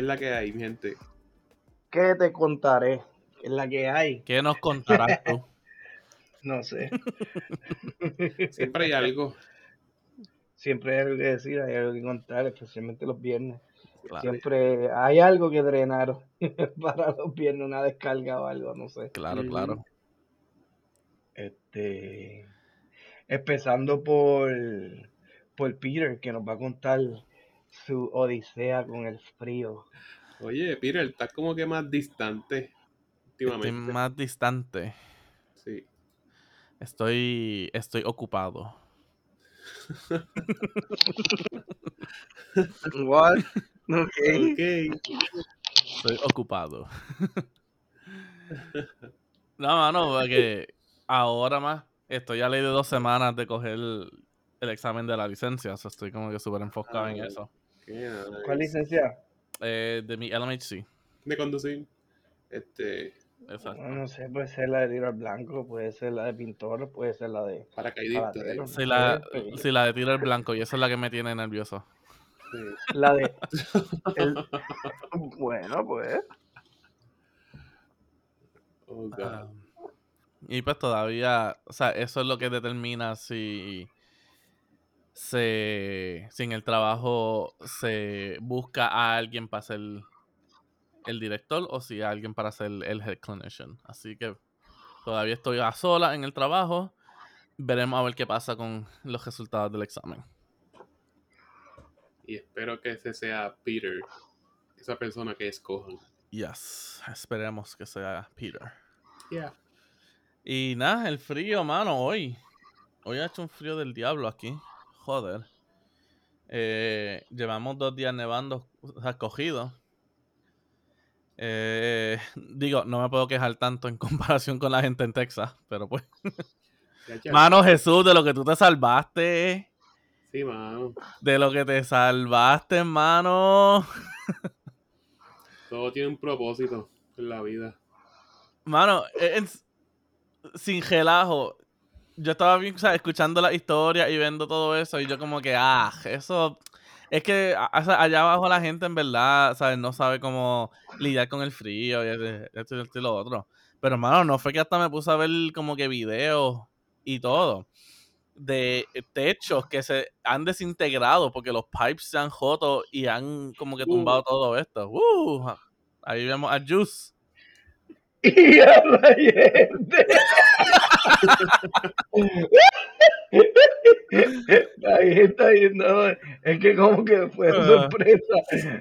es la que hay, mi gente? ¿Qué te contaré? ¿Qué es la que hay? ¿Qué nos contarás tú? No sé. Siempre hay algo. Siempre hay algo que decir, hay algo que contar, especialmente los viernes. Claro, Siempre hay algo que drenar para los viernes, una descarga o algo, no sé. claro, claro. Este, empezando por, por Peter, que nos va a contar su odisea con el frío. Oye, Peter, estás como que más distante Estoy últimamente. más distante. Sí. Estoy, estoy ocupado. What? Ok. Ok. Estoy ocupado. no, mano, porque ahora más estoy a ley de dos semanas de coger el, el examen de la licencia. o sea, estoy como que súper enfocado en Ah, eso. Nice. ¿Cuál licencia? Eh, de mi LMHC. De conducir. Este. Exacto. No sé, puede ser la de tiro al blanco, puede ser la de pintor, puede ser la de... Paracaidista. Paradero. eh. Sí, la, Sí. la de tiro al blanco y esa es la que me tiene nervioso. Sí. La de... el- Bueno, pues... Oh, God. Ah, y pues todavía, o sea, eso es lo que determina si se si en el trabajo se busca a alguien para ser el director o si a alguien para ser el head clinician. Así que todavía estoy a sola en el trabajo. Veremos a ver qué pasa con los resultados del examen. Y espero que ese sea Peter. Esa persona que escojan. Yes, esperemos que sea Peter. Yeah. Y nada, el frío, mano, hoy. Hoy ha hecho un frío del diablo aquí. Joder. Eh, llevamos dos días nevando, o sea, cogidos. Eh, digo, no me puedo quejar tanto en comparación con la gente en Texas, pero pues. Mano, Jesús, de lo que tú te salvaste. Sí, mano. De lo que te salvaste, hermano. Todo tiene un propósito en la vida. Mano, en- sin relajo. Yo estaba bien, o sea, escuchando la historia y viendo todo eso y yo como que, ah, eso... Es que a- o sea, allá abajo la gente en verdad, ¿sabes? No sabe cómo lidiar con el frío y esto y lo otro. Pero, hermano, no fue que hasta me puse a ver como que videos y todo de techos que se han desintegrado porque los pipes se han roto y han como que tumbado Uh. todo esto. Uh, ahí vemos a Juice. Y a la gente. Ahí está yendo. Es que como que fue Ah. sorpresa.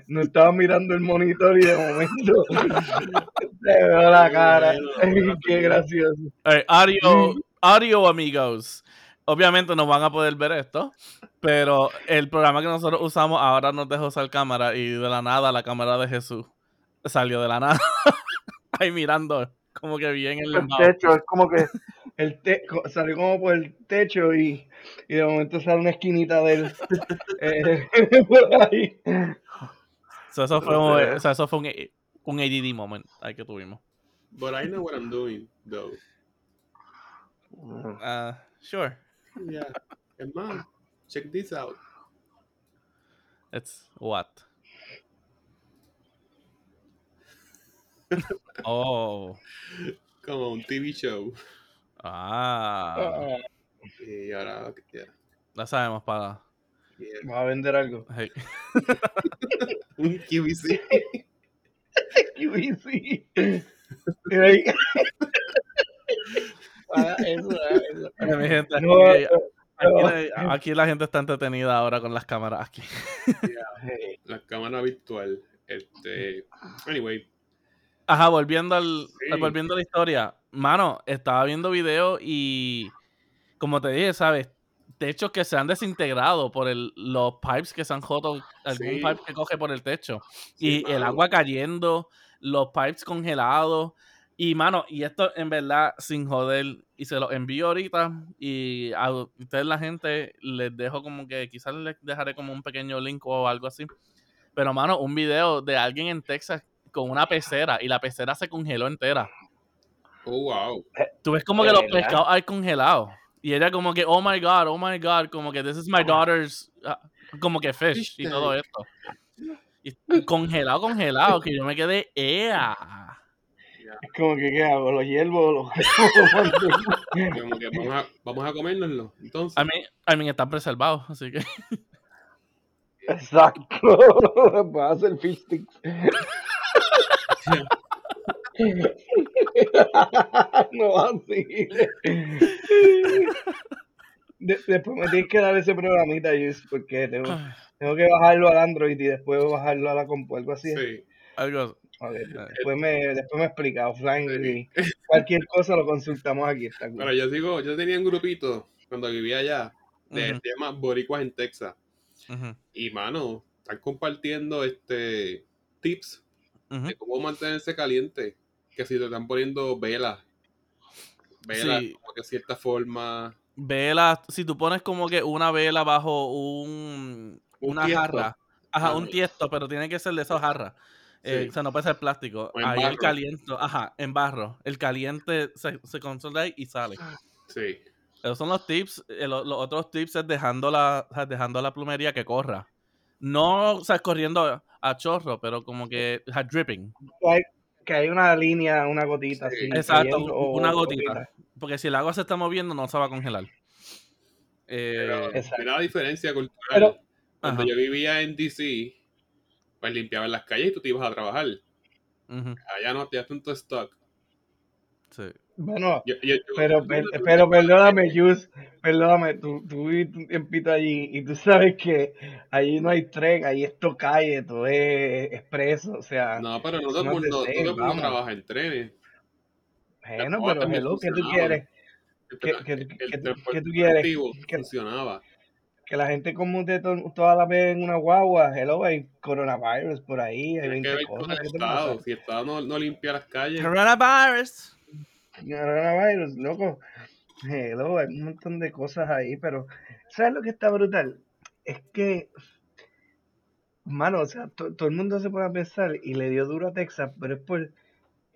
No estaba mirando el monitor y de momento se veo la cara. Qué gracioso. Eh, audio, audio, amigos. Obviamente no van a poder ver esto, pero el programa que nosotros usamos ahora nos dejó usar cámara y de la nada la cámara de Jesús salió de la nada. Ahí mirando, como que bien en el El techo es como que el te salió como por el techo y, y de momento sale una esquinita del eh, por ahí. So, eso fue, un, o sea, eso fue un, un ADD moment ahí que tuvimos. But I know what I'm doing, though. Ah, sure. Yeah. And man, check this out. It's what? Oh. Como un TV show. Ah. Y ahora, yeah. La sabemos para. Yeah. Va a vender algo. Hey. Un QVC. QVC. Ah, eso, ah, eso. Mi gente, aquí, No, aquí no. la- aquí la gente está entretenida ahora con las cámaras aquí. Hey, La cámara virtual. Este. Anyway. Ajá, volviendo al, Sí. volviendo a la historia. Mano, estaba viendo videos y como te dije, ¿sabes? Techos que se han desintegrado por el, los pipes que se han roto, algún Sí. pipe que coge por el techo. Sí, y el agua cayendo, los pipes congelados. Y mano, y esto en verdad sin joder, y se lo envío ahorita. Y a ustedes, la gente, les dejo como que quizás les dejaré como un pequeño link o algo así. Pero mano, un video de alguien en Texas con una pecera y la pecera se congeló entera. Oh, wow. Tú ves como ¿De que los verdad? pescados hay congelados. Y ella como que, oh my god, oh my god, como que this is my daughter's, ah, como que fish y todo esto. Y congelado, congelado, que yo me quedé, ¡ea! Es como que, ¿qué hago? ¿Los hiervo o los.? Como que vamos a, vamos a comérnoslo. Entonces, A mí, a mí están preservados, así que. Exacto. Vas a hacer fish sticks. no así. De- después me tienes que dar ese programita, Jus, porque tengo, tengo que bajarlo al Android y después bajarlo a la compu, algo así. sí. Algo. A ver, después me, después me explica offline y cualquier cosa lo consultamos aquí. Está cool. Pero yo digo, yo tenía un grupito cuando vivía allá de Ujú. temas boricuas en Texas. Y mano, están compartiendo este tips de cómo mantenerse caliente. Que si te están poniendo velas, velas Sí. como que cierta forma. Vela, si tú pones como que una vela bajo un, Un una tiesto. jarra, ajá, un tiesto, pero tiene que ser de esas jarras. Eh, Sí. o sea, no puede ser plástico. Ahí el caliente, ajá, en barro. El caliente se, se controla ahí y sale. Sí. Esos son los tips. eh, lo- los otros tips es dejando la, dejando la plumería que corra. No, o sea, corriendo a, a chorro, pero como que sea, dripping. Hay- que hay una línea, una gotita Sí. así. Exacto, cayendo, una gotita. gotita. Porque si el agua se está moviendo, no se va a congelar. Eh, Pero la diferencia cultural. Pero- Cuando Ajá. yo vivía en DC, pues limpiaban las calles y tú te ibas a trabajar. Allá no, ya tanto stock. sí. Bueno, Yo- yo- yo- pero, yo- per- yo- pero perdóname, Jus, perdóname, tú, tú viviste un tiempito allí y tú sabes que allí no hay tren, allí esto calle, todo es expreso, o sea, No, pero no todo el de mundo, el trabaja en trenes. bueno, pero hello, ¿qué tú quieres? El, ¿Qué- qué- el qué- qué tú- transporte qué tú quieres? ¿Qué- funcionaba. Que la gente comute to- toda la vez en una guagua, hello, hay coronavirus por ahí, hay Tienes que 20 ver con cosas, el. Si el Estado no, no limpia las calles, Coronavirus. Coronavirus, loco. Hello, hay un montón de cosas ahí, pero ¿sabes lo que está brutal? Es que, mano, o sea, to- todo el mundo se pone a pensar y le dio duro a Texas, pero es por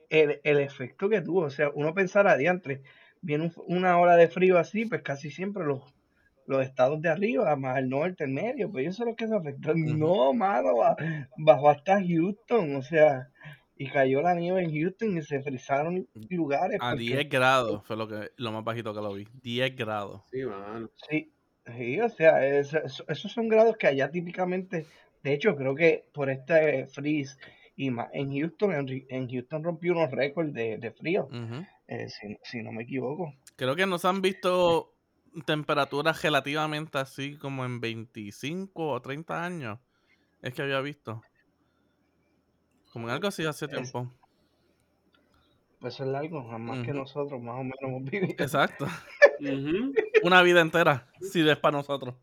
el, el efecto que tuvo. O sea, uno pensará, diantre, viene un- una ola de frío así, pues casi siempre los, los estados de arriba, más al norte, el medio, pues eso es lo que se afectan. Ujú. No, mano, ba- bajó hasta Houston, o sea, y cayó la nieve en Houston y se frizaron lugares. A porque- 10 grados fue lo que lo más bajito que lo vi. 10 grados. sí, mano. Sí, sí, o sea, es- es- esos son grados que allá típicamente, de hecho, creo que por este freeze y más en Houston, en, en Houston rompió unos récords de, de frío, eh, si, si no me equivoco. Creo que nos han visto temperaturas relativamente así como en 25 o 30 años. Es que había visto. Como en algo así hace Es- tiempo. Pues es largo, más que Ujú. nosotros, más o menos hemos vivido. Exacto. Una vida entera, si es para nosotros.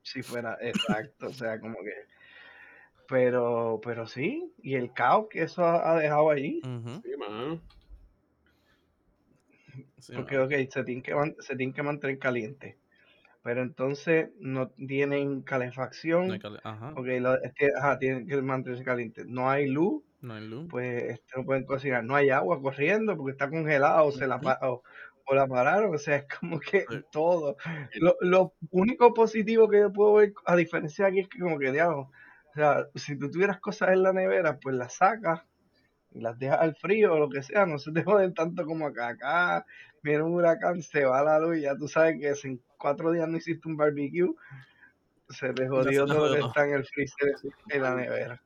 Si fuera exacto, o sea, como que. Pero, pero sí, y el caos que eso ha, ha dejado Ujú. Sí, mano. Sí, porque, mano. ok, se tienen que, man- se tienen que mantener caliente, pero entonces no tienen calefacción. No hay cali- Ajá. Tienen que mantenerse calientes. No hay luz, No hay luz. pues este, no pueden cocinar. No hay agua corriendo porque está congelado o, se la, o, o la pararon. O sea, es como que Sí. todo. Lo, lo único positivo que yo puedo ver, a diferencia de aquí, es que como que, digamos, o sea, si tú tuvieras cosas en la nevera, pues las sacas y las dejas al frío o lo que sea. No se te joden tanto como acá. Acá viene un huracán, se va la luz y ya tú sabes que si en cuatro días no hiciste un barbecue, se te jodió todo lo que está en el freezer en la nevera.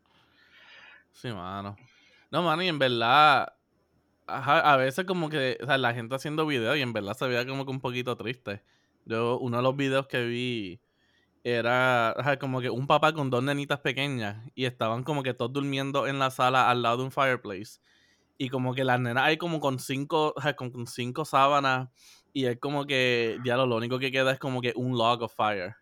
Sí, mano. No, mano, y en verdad, ajá, a veces como que, o sea, la gente haciendo videos y en verdad se veía como que un poquito triste. Yo, uno de los videos que vi era ajá, como que un papá con dos nenitas pequeñas y estaban como que todos durmiendo en la sala al lado de un fireplace. Y como que las nenas hay como con cinco, ajá, con, con cinco sábanas y es como que, diablo, lo único que queda es como que un log of fire.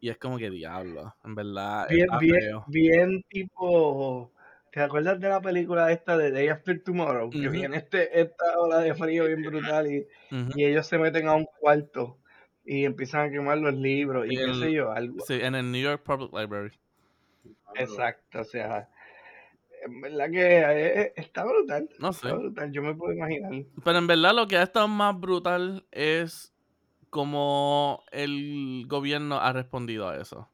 Y es como que diablo, en verdad. Bien, bien, bien tipo. ¿Te acuerdas de la película esta de Day After Tomorrow? Que viene este, esta ola de frío bien brutal y, y ellos se meten a un cuarto y empiezan a quemar los libros y qué El- sé yo, algo. Sí, en el New York Public Library. Exacto, o sea, en verdad que eh, está brutal. No sé. Está brutal, yo me puedo imaginar. Pero en verdad lo que ha estado más brutal es cómo el gobierno ha respondido a eso.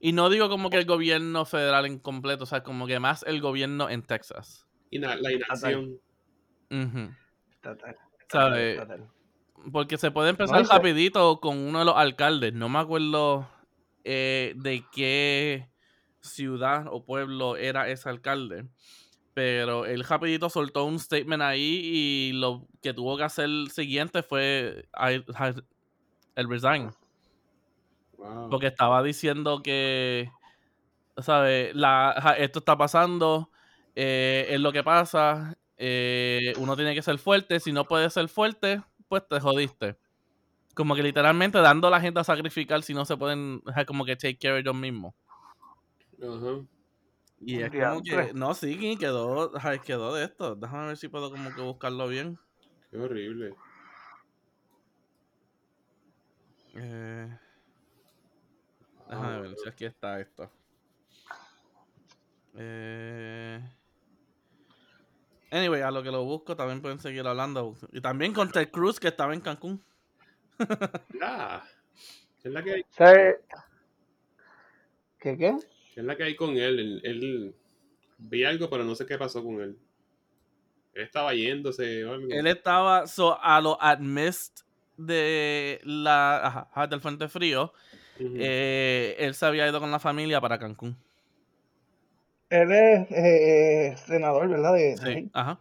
Y no digo como que el gobierno federal en completo, o sea, como que más el gobierno en Texas. Y la inacción. ¿Sabes? Porque se puede empezar rapidito con uno de los alcaldes. No me acuerdo eh, de qué ciudad o pueblo era ese alcalde. Pero él rapidito soltó un statement ahí y lo que tuvo que hacer el siguiente fue el resign. Porque estaba diciendo que, ¿sabes? La, esto está pasando, eh, es lo que pasa, eh, uno tiene que ser fuerte, si no puedes ser fuerte, pues te jodiste. Como que literalmente dando a la gente a sacrificar si no se pueden, como que take care de ellos mismos. Y es como que, no, sí, quedó, quedó de esto. Déjame ver si puedo como que buscarlo bien. Qué horrible. Eh, déjame ver si aquí está esto. Eh, anyway, a lo que lo busco también pueden seguir hablando. Y también con Ted Cruz que estaba en Cancún. ah, es la que hay. ¿Qué qué? Es la que hay con él. Él, vi algo, pero no sé qué pasó con él. Él estaba yéndose o algo. Él estaba a lo admist de la ajá, del Fuente Frío. Eh, él se había ido con la familia para Cancún. Él es eh, senador, ¿verdad? sí, ajá.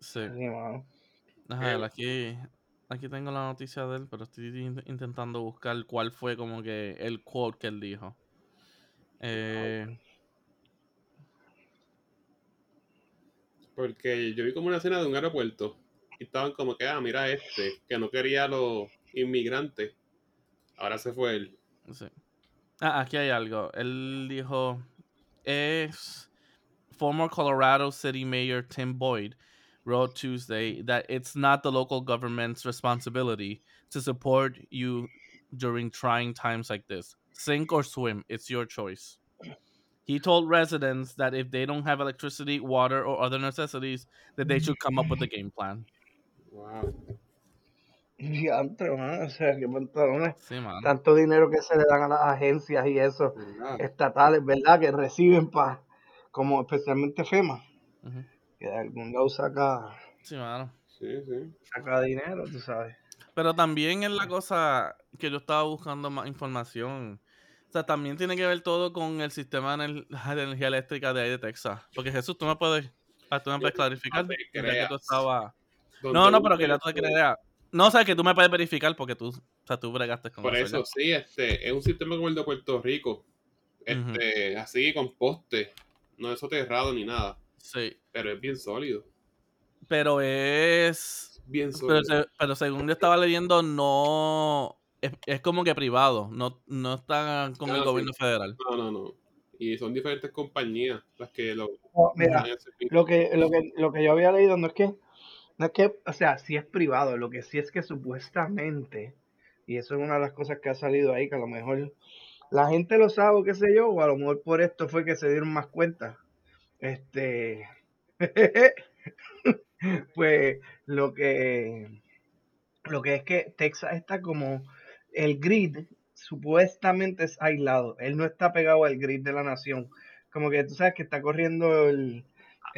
Sí. Ajá, aquí, Aquí tengo la noticia de él, pero estoy intentando buscar cuál fue como que el quote que él dijo. Eh... Porque yo vi como una escena de un aeropuerto y estaban como que, ah, mira este, que no quería a los inmigrantes. Ahora se fue él. Sí. Ah, aquí hay algo. Él dijo, es former Colorado City Mayor Tim Boyd wrote Tuesday that it's not the local government's responsibility to support you during trying times like this. Sink or swim, it's your choice. He told residents that if they don't have electricity, water, or other necessities, that they should come up with a game plan. Wow. Diantre, man. O sea, que pantalones. Sí, man. Tanto dinero que se le dan a las agencias y eso, estatales, ¿verdad? Que reciben para, como especialmente FEMA. Uh -huh. Que de algún lado saca. Sí, mano. Sí, sí. Saca dinero, tú sabes. Pero también es la cosa que yo estaba buscando más información. O sea, también tiene que ver todo con el sistema de energía eléctrica de ahí de Texas. Porque Jesús, tú me puedes, ah, tú me puedes clarificar. Que tú estaba... No, no, pero que ya tú te creas. No, o sea, que tú me puedes verificar porque tú, o sea, tú bregaste con Por eso, sí, este, es un sistema como el de Puerto Rico. Este, así con poste. No es soterrado ni nada. Sí. Pero es bien sólido. Pero es. Bien sólido. Pero, según yo estaba leyendo, no. Es, como que privado. No, no está con el ah, gobierno federal. No, no, no. Y son diferentes compañías las que lo. mira, lo que, lo, que, lo que yo había leído no es que. No es que, o sea, sí es privado, lo que sí es que supuestamente, y eso es una de las cosas que ha salido ahí, que a lo mejor la gente lo sabe, qué sé yo, o a lo mejor por esto fue que se dieron más cuenta este, pues lo que, lo que es que Texas está como el grid supuestamente es aislado. Él no está pegado al grid de la nación. Como que tú sabes que está corriendo el,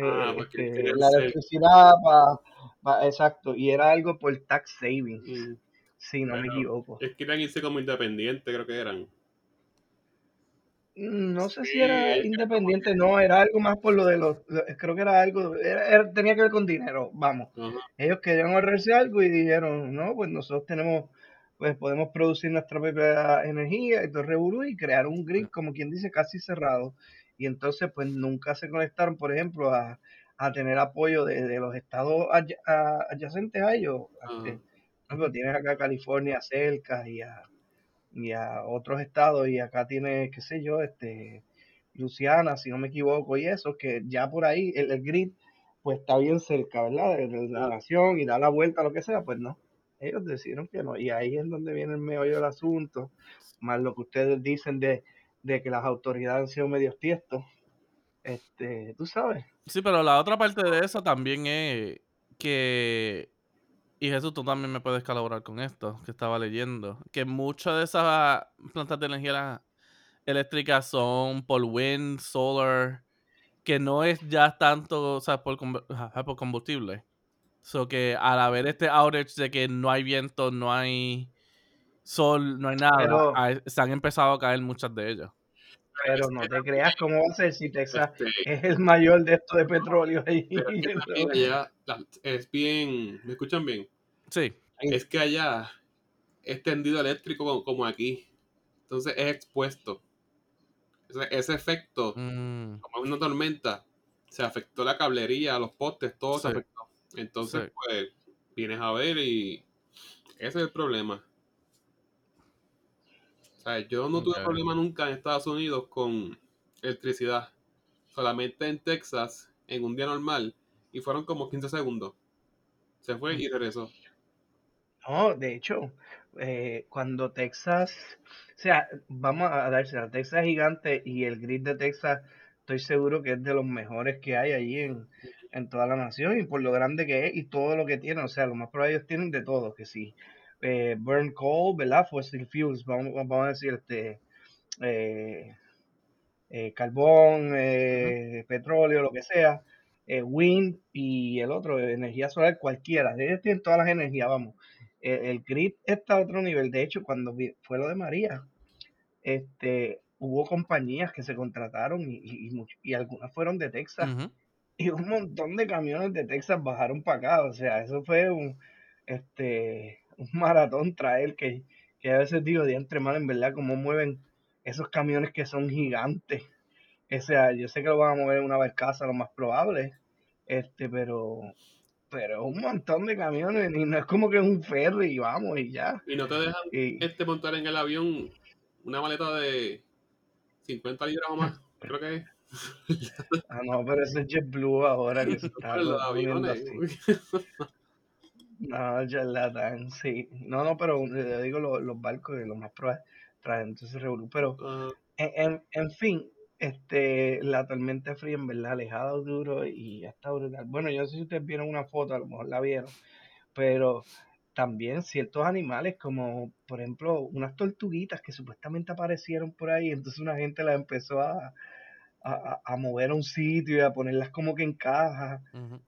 ah, eh, este, la electricidad para, exacto. Y era algo por tax savings. Mm. Si no me equivoco. Es que eran irse como independiente, creo que eran. No sé si era independiente, no, era algo más por lo de los, creo que era algo, tenía que ver con dinero, vamos. Ellos querían ahorrarse algo y dijeron, no, pues nosotros tenemos, pues podemos producir nuestra propia energía y todo revolú y crear un grid, como quien dice, casi cerrado. Y entonces, pues nunca se conectaron, por ejemplo, a, tener apoyo de, los estados adyacentes a ellos. Por ejemplo, tienes acá California cerca y a y a otros estados y acá tiene, qué sé yo, este Luciana, si no me equivoco, y eso, que ya por ahí el, grid pues está bien cerca, ¿verdad? De, la nación y da la vuelta, lo que sea, pues no. Ellos decidieron que no. Y ahí es donde viene el meollo del asunto, más lo que ustedes dicen de, de que las autoridades han sido medios tiestos. Este, tú sabes. Sí, pero la otra parte de eso también es que y Jesús, tú también me puedes colaborar con esto, que estaba leyendo, que muchas de esas plantas de energía eléctrica son por wind, solar, que no es ya tanto, o sea, por, por combustible. So que al haber este outage de que no hay viento, no hay sol, no hay nada, se han empezado a caer muchas de ellas. Pero no te creas cómo va a ser si Texas este es el mayor de esto de petróleo ahí. allá es bien, ¿me escuchan bien? Sí. Es que allá es tendido eléctrico como aquí. Entonces es expuesto. Ese, efecto, mm. como una tormenta, se afectó la cablería, los postes, todo se afectó. Entonces, pues, vienes a ver y ese es el problema. Sea, yo no tuve problema nunca en Estados Unidos con electricidad. Solamente en Texas, en un día normal, y fueron como 15 segundos. Se fue y regresó. No, de hecho, eh, cuando Texas, o sea, vamos a darse a Texas gigante y el grid de Texas, estoy seguro que es de los mejores que hay allí en, en toda la nación y por lo grande que es y todo lo que tiene, o sea, lo más probable ellos tienen de todo, que sí, eh, burn coal, ¿verdad? Fossil fuels, vamos, vamos a decir, este, eh, eh, carbón, petróleo, lo que sea, wind y el otro, energía solar, cualquiera, ellos tienen todas las energías, vamos. El, grid está a otro nivel, de hecho, cuando fue lo de María, este, hubo compañías que se contrataron y, y, algunas fueron de Texas y un montón de camiones de Texas bajaron para acá. O sea, eso fue un, este, un maratón traer que, que a veces digo, de entre mal, en verdad, cómo mueven esos camiones que son gigantes. O sea, yo sé que lo van a mover en una barcaza, lo más probable, este, pero, pero un montón de camiones y no es como que es un ferry y vamos y ya. Y no te dejan este montar en el avión una maleta de 50 libras o más, creo que es. ah, no, pero ese es JetBlue ahora que se está poniendo así. No, charlatán, sí. No, no, pero le digo los, barcos de los más probable traen entonces revolú. Pero, en, en, fin, este, la tormenta fría en verdad alejada duro y ya está brutal. Bueno, yo no sé si ustedes vieron una foto, a lo mejor la vieron, pero también ciertos animales como, por ejemplo, unas tortuguitas que supuestamente aparecieron por ahí, entonces una gente las empezó a, a, mover a un sitio y a ponerlas como que en caja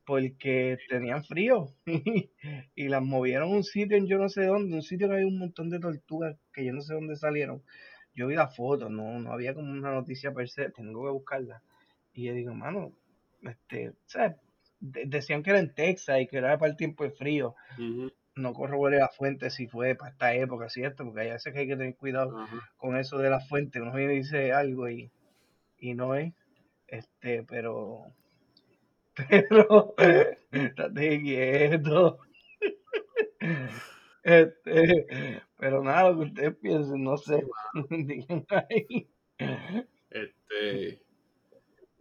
porque tenían frío y las movieron a un sitio en yo no sé dónde, un sitio que hay un montón de tortugas que yo no sé dónde salieron. Yo vi la foto, no, no había como una noticia per se, tengo que buscarla. Y yo digo, mano, este, ¿sabes? decían que era en Texas y que era para el tiempo de frío. No corroboré la fuente si fue para esta época, ¿cierto? Porque hay veces que hay que tener cuidado con eso de la fuente. Uno viene dice algo y, y no es, este, pero, pero, estate quieto. Este, pero nada, lo que ustedes piensen, no sé, digan ahí. Este.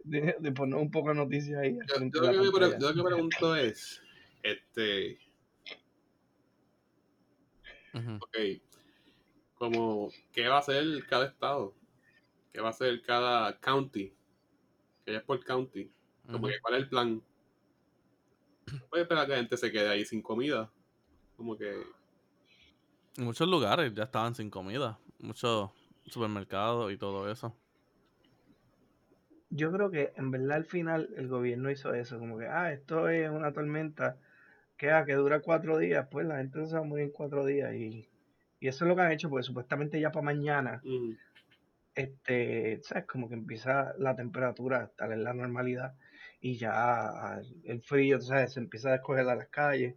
De, de, poner un poco de noticias ahí. Yo, lo que me, que pregunto es, este, ok, como, ¿qué va a hacer cada estado? Que va a ser cada county, que es por county, como que cuál es el plan. Puede esperar que la gente se quede ahí sin comida, como que... En muchos lugares ya estaban sin comida, muchos supermercados y todo eso. Yo creo que en verdad al final el gobierno hizo eso, como que, ah, esto es una tormenta que, ah, que dura cuatro días, pues la gente se va a morir en cuatro días y, eso es lo que han hecho, porque supuestamente ya para mañana este, ¿sabes? Como que empieza la temperatura a estar en la normalidad y ya el frío, ¿sabes? Se empieza a descongelar las calles.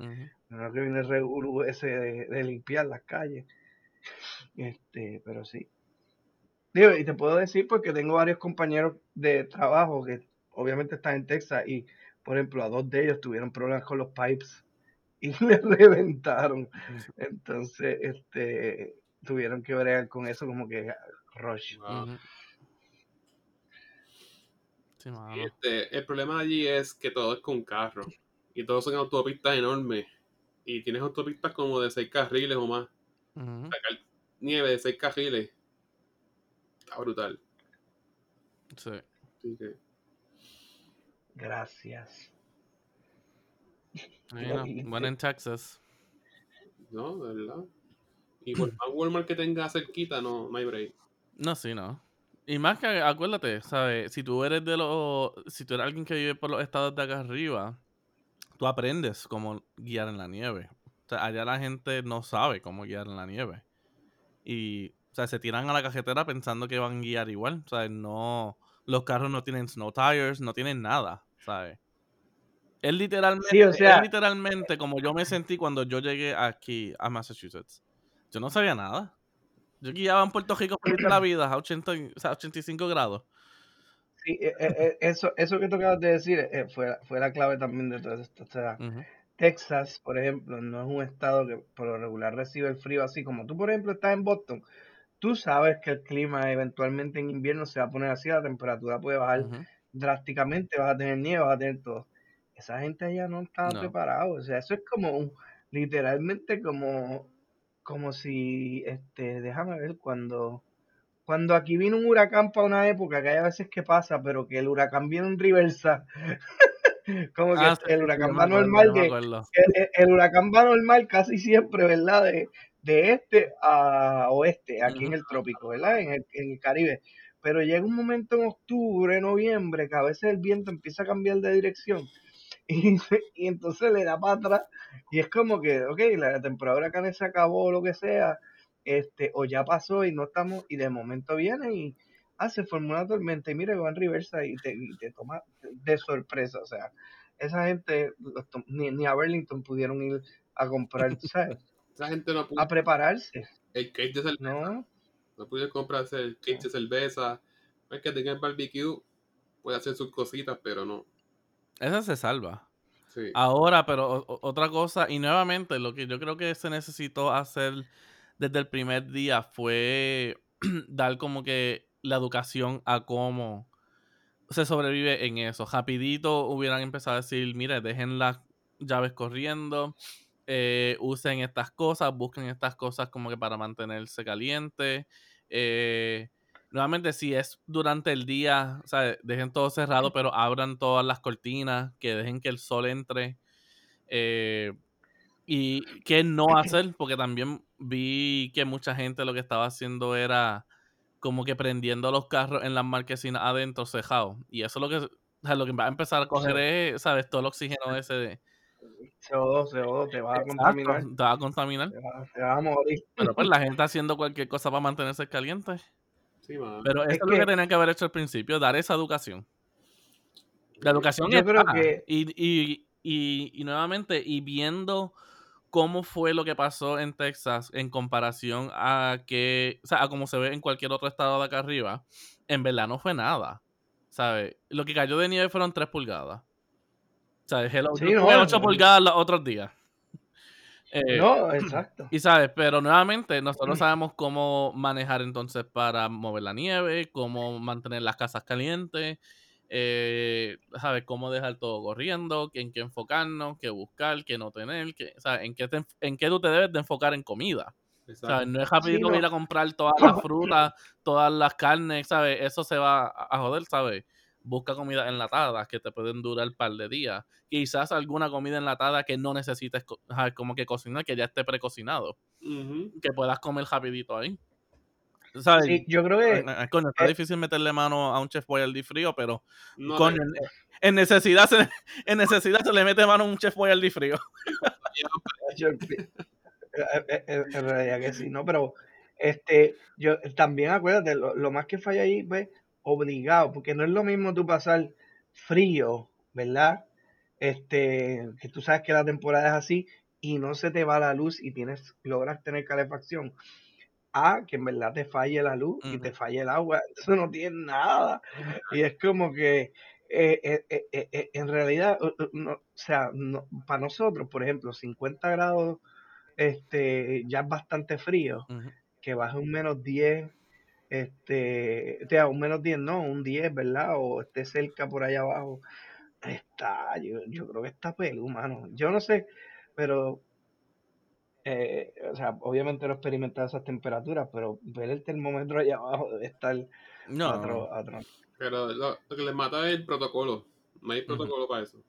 No que viene el ese de, limpiar las calles. Este, pero sí. Digo, y te puedo decir porque tengo varios compañeros de trabajo que obviamente están en Texas y, por ejemplo, a dos de ellos tuvieron problemas con los pipes y les reventaron. Entonces, este, tuvieron que bregar con eso como que Rush. este, el problema allí es que todo es con carro. Y todos son autopistas enormes. Y tienes autopistas como de 6 carriles o más. nieve de 6 carriles. Está brutal. Sí. Gracias. Bueno, en Texas. No, de verdad. Y por más Walmart que tenga cerquita, no, no hay break. No, sí, no. Y más que, acuérdate, ¿sabes? Si tú eres de los. Si tú eres alguien que vive por los estados de acá arriba, tú aprendes cómo guiar en la nieve. O sea, allá la gente no sabe cómo guiar en la nieve. Y, o sea, se tiran a la cajetera pensando que van a guiar igual. O sea, no. Los carros no tienen snow tires, no tienen nada, ¿sabes? Es literalmente, Sí, o sea- es literalmente como yo me sentí cuando yo llegué aquí a Massachusetts. Yo no sabía nada. Yo guiaba en Puerto Rico de la vida a 80, y- o sea, 85 grados. Sí, eh, eh, eh, eso, eso que tú acabas de decir eh, fue, fue la clave también de todo esto. O sea. Texas, por ejemplo, no es un estado que por lo regular recibe el frío así como tú, por ejemplo, estás en Boston. Tú sabes que el clima eventualmente en invierno se va a poner así, la temperatura puede bajar drásticamente, vas a tener nieve, vas a tener todo. Esa gente allá no estaba No. preparada. O sea, eso es como un, literalmente como, como si, este, déjame ver, cuando, cuando aquí vino un huracán para una época, que hay a veces que pasa, pero que el huracán viene en reversa. como que Ah, el sí, huracán va normal de, el, el- huracán va normal casi siempre, ¿verdad? De, de este a oeste, aquí en el trópico, ¿verdad? En el, en el Caribe. Pero llega un momento en octubre, noviembre, que a veces el viento empieza a cambiar de dirección y, y entonces le da para atrás y es como que, ok, la temporada de huracanes se acabó o lo que sea, este, o ya pasó y no estamos, y de momento viene y, ah, se formó una tormenta y mira que va en reversa y te, y te toma de sorpresa, o sea, esa gente, los ni, ni a Burlington pudieron ir a comprar, ¿sabes? Esa gente no pudo. A prepararse, El cake de cerveza. ¿no? No pude comprarse el cake de cerveza. Es que tenga el barbecue. Puede hacer sus cositas, pero no. Esa se salva. Sí. Ahora, pero o- otra cosa, y nuevamente lo que yo creo que se necesitó hacer desde el primer día fue dar como que la educación a cómo se sobrevive en eso. Rapidito hubieran empezado a decir, mire, dejen las llaves corriendo, eh, usen estas cosas, busquen estas cosas como que para mantenerse caliente. eh, nuevamente, si es durante el día, o sea, dejen todo cerrado, pero abran todas las cortinas, que dejen que el sol entre. eh, y qué no hacer, porque también vi que mucha gente lo que estaba haciendo era como que prendiendo los carros en las marquesinas adentro cejados. Y eso es lo que, o sea, lo que va a empezar a coger es, ¿sabes? Todo el oxígeno ese de... CO2, CO2, te vas a contaminar, te va a contaminar. te vas a morir. Pero pues la gente haciendo cualquier cosa para mantenerse caliente. Sí, mano. Pero eso Es es, lo que que- tenían que haber hecho al principio, dar esa educación. La educación Yo creo que- Y, y, y, y nuevamente, y viendo cómo fue lo que pasó en Texas en comparación a que, o sea, a cómo se ve en cualquier otro estado de acá arriba, en verdad no fue nada. ¿Sabes? Lo que cayó de nieve fueron 3 pulgadas. ¿Sabes? Hello, Sí, no, tuve no, 8 no. pulgadas los otros días. Eh, No, exacto. y sabes, pero nuevamente nosotros sabemos cómo manejar entonces para mover la nieve, cómo mantener las casas calientes, eh, sabes, cómo dejar todo corriendo, en qué enfocarnos, qué buscar, qué no tener, qué, sabes, en qué, te en qué tú te debes de enfocar en comida. ¿sabes? No es rapidito no. ir a comprar todas las frutas, todas las carnes, ¿sabes? Eso se va a joder, ¿sabes? Busca comida enlatada que te pueden durar un par de días. Quizás alguna comida enlatada que no necesites como que cocinar, que ya esté precocinado que puedas comer rapidito ahí. ¿Sabes? Sí, yo creo que coño, está eh, difícil meterle mano a un chef boyardee frío, pero No, en, en necesidad se, en necesidad se le mete mano a un chef boyardee frío. yo- eh, eh, en realidad que sí, ¿no? Pero este, yo también acuérdate, lo, lo más que falla ahí, pues, obligado, porque no es lo mismo tú pasar frío, ¿verdad? Este, que tú sabes que la temporada es así y no se te va la luz y tienes, logras tener calefacción. A que en verdad te falle la luz y te falle el agua, eso no tiene nada. Y es como que eh, eh, eh, en realidad, no, o sea, no, para nosotros, por ejemplo, 50 grados este, ya es bastante frío, que baje un menos 10, este, o sea, un menos 10 no, un 10, ¿verdad? O esté cerca por allá abajo, está, yo, yo creo que está pelú, mano. Yo no sé, pero, eh, o sea, obviamente no he experimentado esas temperaturas, pero ver el termómetro allá abajo debe estar a No. otro, a otro. Pero lo, lo que les mata es el protocolo. No hay protocolo para eso.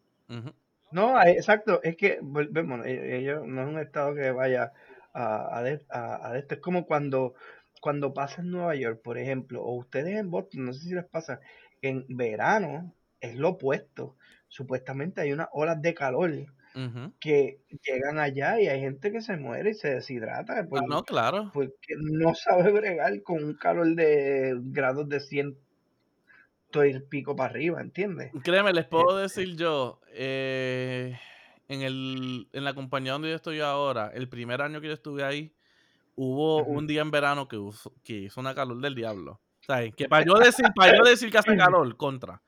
No, exacto, es que volvemos, eh, ellos no es un estado que vaya a, a, a, esto. Es como cuando, cuando pasa en Nueva York, por ejemplo, o ustedes en Boston, no sé si les pasa, en verano es lo opuesto. Supuestamente hay unas olas de calor que llegan allá y hay gente que se muere y se deshidrata. Ah, no, claro. Porque no sabe bregar con un calor de grados de 100 y pico para arriba, ¿entiendes? Créeme, les puedo este decir yo, eh, en, el, en la compañía donde yo estoy ahora, el primer año que yo estuve ahí, hubo un día en verano que, que hizo una calor del diablo. ¿Sabes? Que para yo decir, para yo decir que hace calor, contra.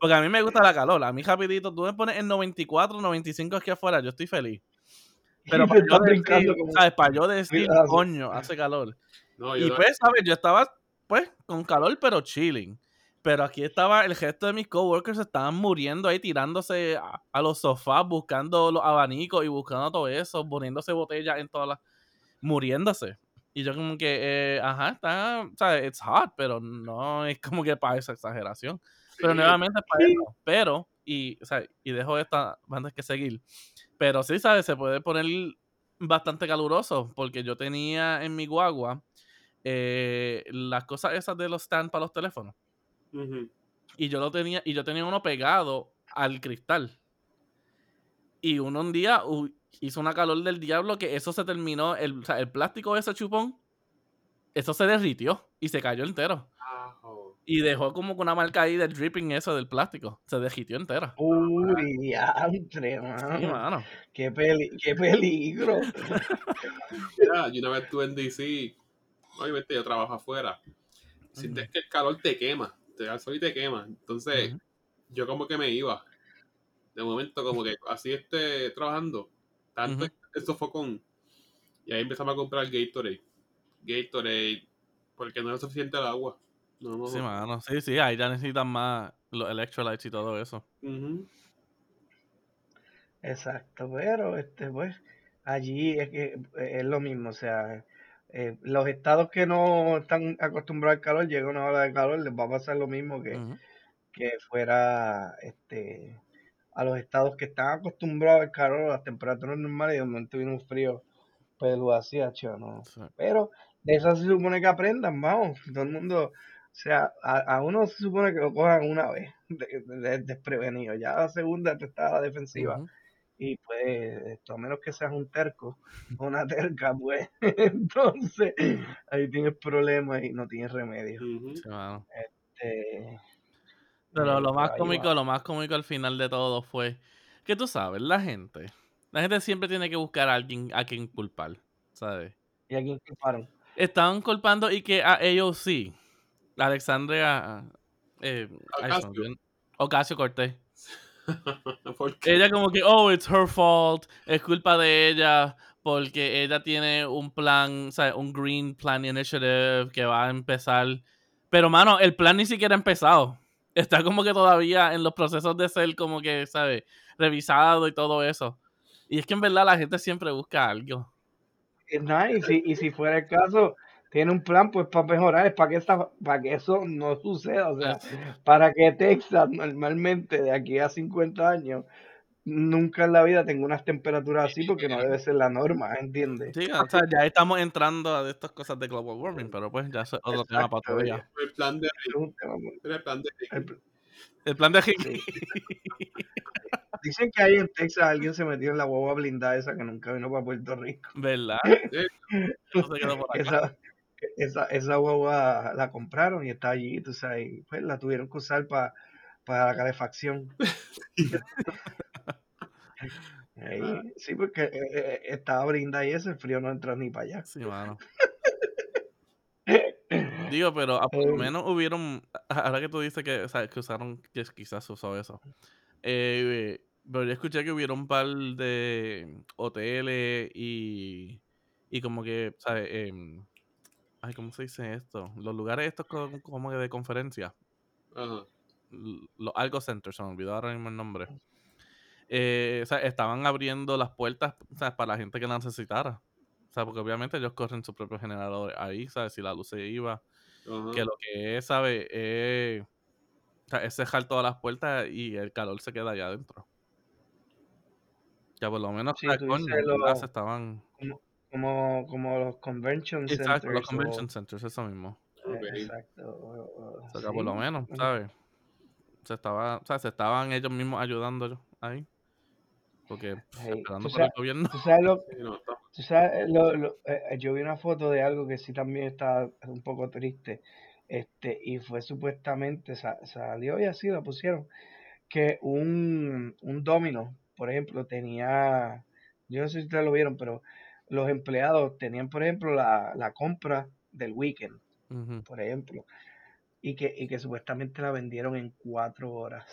Porque a mí me gusta la calor. A mí, rapidito, tú me pones en 94, 95 aquí afuera, yo estoy feliz. Pero para yo decir, ¿sabes? Para yo decir, coño, hace calor. y pues, ¿sabes? Yo estaba, pues, con calor, pero chilling. Pero aquí estaba, el gesto de mis coworkers estaban muriendo ahí, tirándose a, los sofás, buscando los abanicos y buscando todo eso, poniéndose botellas en todas las. Muriéndose. Y yo como que, eh, ajá, está, o sea, it's hot, pero no es como que para esa exageración. Pero nuevamente para eso. Pero, y, o sea, y dejo esta antes que seguir. Pero sí, ¿sabes? Se puede poner bastante caluroso, porque yo tenía en mi guagua eh, las cosas esas de los stands para los teléfonos. Y yo lo tenía, y yo tenía uno pegado al cristal. Y uno un día, hizo una calor del diablo que eso se terminó, el, o sea, el plástico de ese chupón, eso se derritió y se cayó entero. Y dejó como con una marca ahí del dripping eso del plástico. Se derritió entero. Uy, entre, mano. Qué, qué peligro. Mira, yo una vez estuve en DC, obviamente yo trabajo afuera. Sientes que el calor te quema, te da el sol y te quema. Entonces, yo como que me iba. De momento, como que así esté trabajando, tanto eso fue con Y ahí empezamos a comprar Gatorade. Gatorade, porque no es suficiente el agua. sí, mano. Sí, sí, ahí ya necesitan más los electrolytes y todo eso. Exacto, pero este, pues, allí es que eh, es lo mismo, o sea, eh, los estados que no están acostumbrados al calor, llega una hora de calor, les va a pasar lo mismo que, que fuera este a los estados que están acostumbrados al calor, a las temperaturas normales, y de momento viene un frío peludo así, ¿no? Pero de eso se supone que aprendan, vamos, todo el mundo, o sea, a, uno se supone que lo cojan una vez, desprevenido, ya la segunda te está a la defensiva. Y pues, a menos que seas un terco una terca, pues, entonces ahí tienes problemas y no tienes remedio. Este, pero lo más cómico, lo más cómico al final de todo fue que tú sabes, la gente, la gente siempre tiene que buscar a alguien a quien culpar, ¿sabes? ¿Y a quién culparon? Estaban culpando y que a ellos sí, Alexandria eh, Ocasio Cortés. ella como que, oh, it's her fault, es culpa de ella porque ella tiene un plan, ¿sabes? un Green Plan Initiative que va a empezar. Pero, mano, el plan ni siquiera ha empezado está como que todavía en los procesos de ser como que, ¿sabes? Revisado y todo eso. Y es que en verdad la gente siempre busca algo. y, si, y si fuera el caso, tiene un plan pues para mejorar, es para que, para que eso no suceda. O sea, para que Texas normalmente de aquí a 50 años nunca en la vida tengo unas temperaturas así porque no debe ser la norma, ¿entiendes? Sí, o sea, ya estamos entrando a estas cosas de global warming, pero pues ya es otro tema para todavía. El plan de el plan de el, plan de Dicen que ahí en Texas alguien se metió en la guagua blindada esa que nunca vino para Puerto Rico. ¿Verdad? esa, esa, esa guagua la compraron y está allí, tú sabes, pues la tuvieron que usar para para la calefacción. Ah. sí, porque eh, eh, estaba brinda y ese frío no entra ni para allá. Sí, mano. Digo, pero a por lo menos hubieron, ahora que tú dices que, que usaron, que quizás usó eso. Eh, pero yo escuché que hubieron un par de hoteles y, y como que, ¿sabes? Em, ay, ¿cómo se dice esto? Los lugares estos como, como de conferencia. Los Algo Centers, se me olvidó ahora mismo el nombre. Eh, o sea, estaban abriendo las puertas para la gente que la necesitara. O sea, porque obviamente ellos corren su propio generador ahí, ¿sabes? Si la luz se iba. Que lo que es, ¿sabes? Es, es cerrar todas las puertas y el calor se queda allá adentro. Ya por lo menos sí, estaban... como, como los convention Exacto, los centers. convention centers, eso mismo. eh, exacto. o- sea, por lo menos, ujú. ¿sabes? Se estaba, o sea, se estaban ellos mismos ayudando ahí. Porque pues, Hey, tú por el sabes- gobierno. Tú sabes lo, Tú sabes, lo- lo- eh, eh, yo vi una foto de algo que sí también está un poco triste, este, y fue supuestamente, sa- salió y así lo pusieron, que un, un domino, por ejemplo, tenía, yo no sé si ustedes lo vieron, pero los empleados tenían, por ejemplo, la, la compra del weekend, por ejemplo, y que, y que supuestamente la vendieron en cuatro horas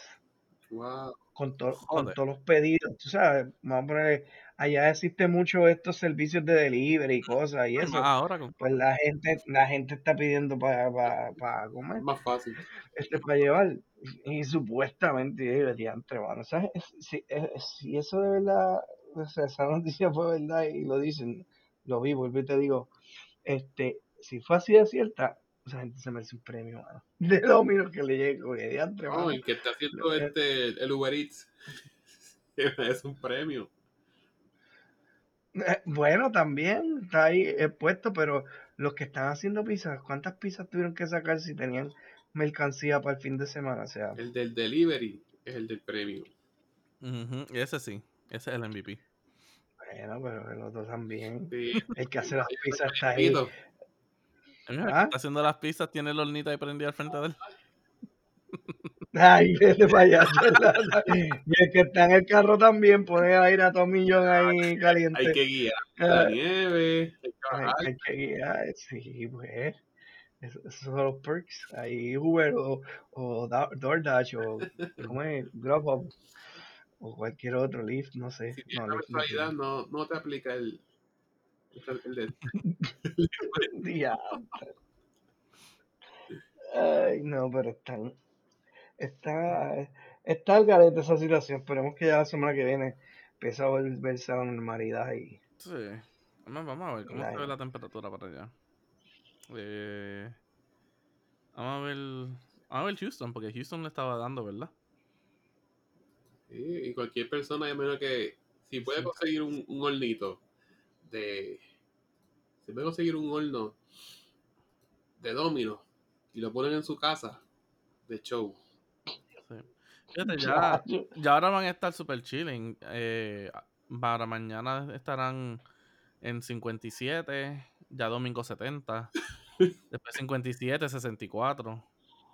Wow. con, to- con todos los pedidos, tú sabes, vamos a poner, allá existe mucho estos servicios de delivery y cosas y eso, más ahora con pues la gente, la gente está pidiendo para para para Es comer, más fácil. este para llevar, y supuestamente, diantre, mano, ¿sabes? Es- Si, es- si eso de verdad, o sea, esa noticia fue verdad y lo dicen, lo vi, vuelvo y te digo, este, si fue así de cierta, esa gente se merece un premio, mano, de Domino's que le llegue, porque diantre, No, mano. el que está haciendo Lo- este, el Uber Eats es un premio. Eh, Bueno, también está ahí expuesto, pero los que están haciendo pizzas, ¿cuántas pizzas tuvieron que sacar si tenían mercancía para el fin de semana? O sea, El del delivery es el del premio. Ese sí, ese es el MVP. bueno, pero el otro también. Sí, El que hace las pizzas está ahí. Poquito. Mira, el que ¿Ah? está haciendo las pizzas, tiene el hornito ahí prendido al frente de él. Ay, para allá. Y el que está en el carro también el aire a todo millón ahí caliente. Hay que guiar la Ah, nieve, hay que hay, guiar, sí, pues. Eso- Esos son los perks. Ahí Uber o, o Da- DoorDash o ¿cómo es? Grubhub o cualquier otro Lyft, no sé. Si No, la Lyft no, no te aplica el, el, de-. Ay, no, pero están, está, está al garete esa situación. Esperemos que ya la semana que viene empiece a volverse a la normalidad y Sí. Vamos, vamos a ver cómo se ve la temperatura para allá. Eh, vamos a ver. Vamos a ver Houston, porque Houston le estaba dando, ¿verdad? Sí, y cualquier persona, yo menos que si puede Sí. conseguir un, un hornito de. Si puede conseguir un horno de domino y lo ponen en su casa de show. Sí. Fíjate, ya, ya ahora van a estar super chilling. Eh, para mañana estarán en 57, ya domingo 70, después 57, 64.